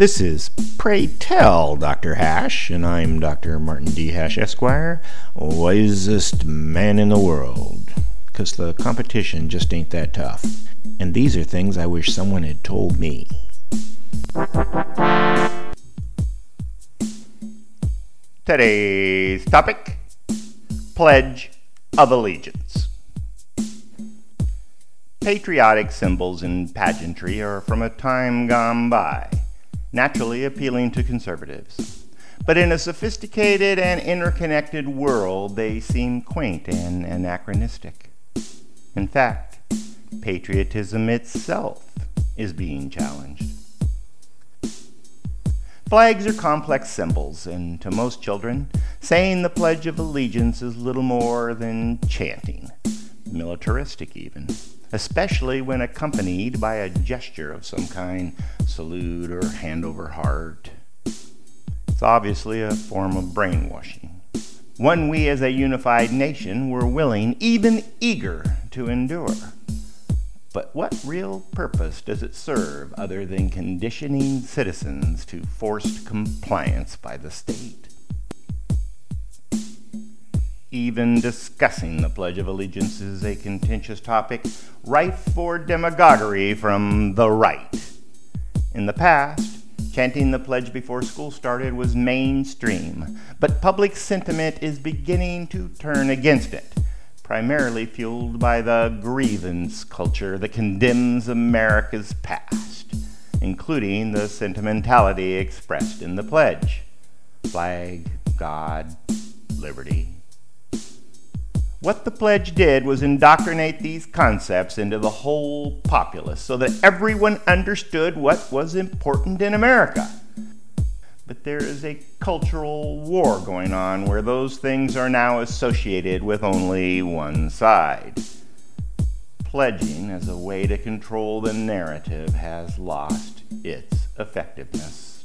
This is Pray Tell Dr. Hash, and I'm Dr. Martin D. Hash, Esquire, wisest man in the world. Because the competition just ain't that tough. And these are things I wish someone had told me. Today's topic Pledge of Allegiance. Patriotic symbols and pageantry are from a time gone by, naturally appealing to conservatives. But in a sophisticated and interconnected world, they seem quaint and anachronistic. In fact, patriotism itself is being challenged. Flags are complex symbols, and to most children, saying the Pledge of Allegiance is little more than chanting, militaristic even especially when accompanied by a gesture of some kind, salute or hand over heart. It's obviously a form of brainwashing, one we as a unified nation were willing, even eager, to endure. But what real purpose does it serve other than conditioning citizens to forced compliance by the state? Even discussing the Pledge of Allegiance is a contentious topic, rife for demagoguery from the right. In the past, chanting the pledge before school started was mainstream, but public sentiment is beginning to turn against it, primarily fueled by the grievance culture that condemns America's past, including the sentimentality expressed in the pledge flag, God, liberty, what the pledge did was indoctrinate these concepts into the whole populace so that everyone understood what was important in America. But there is a cultural war going on where those things are now associated with only one side. Pledging as a way to control the narrative has lost its effectiveness.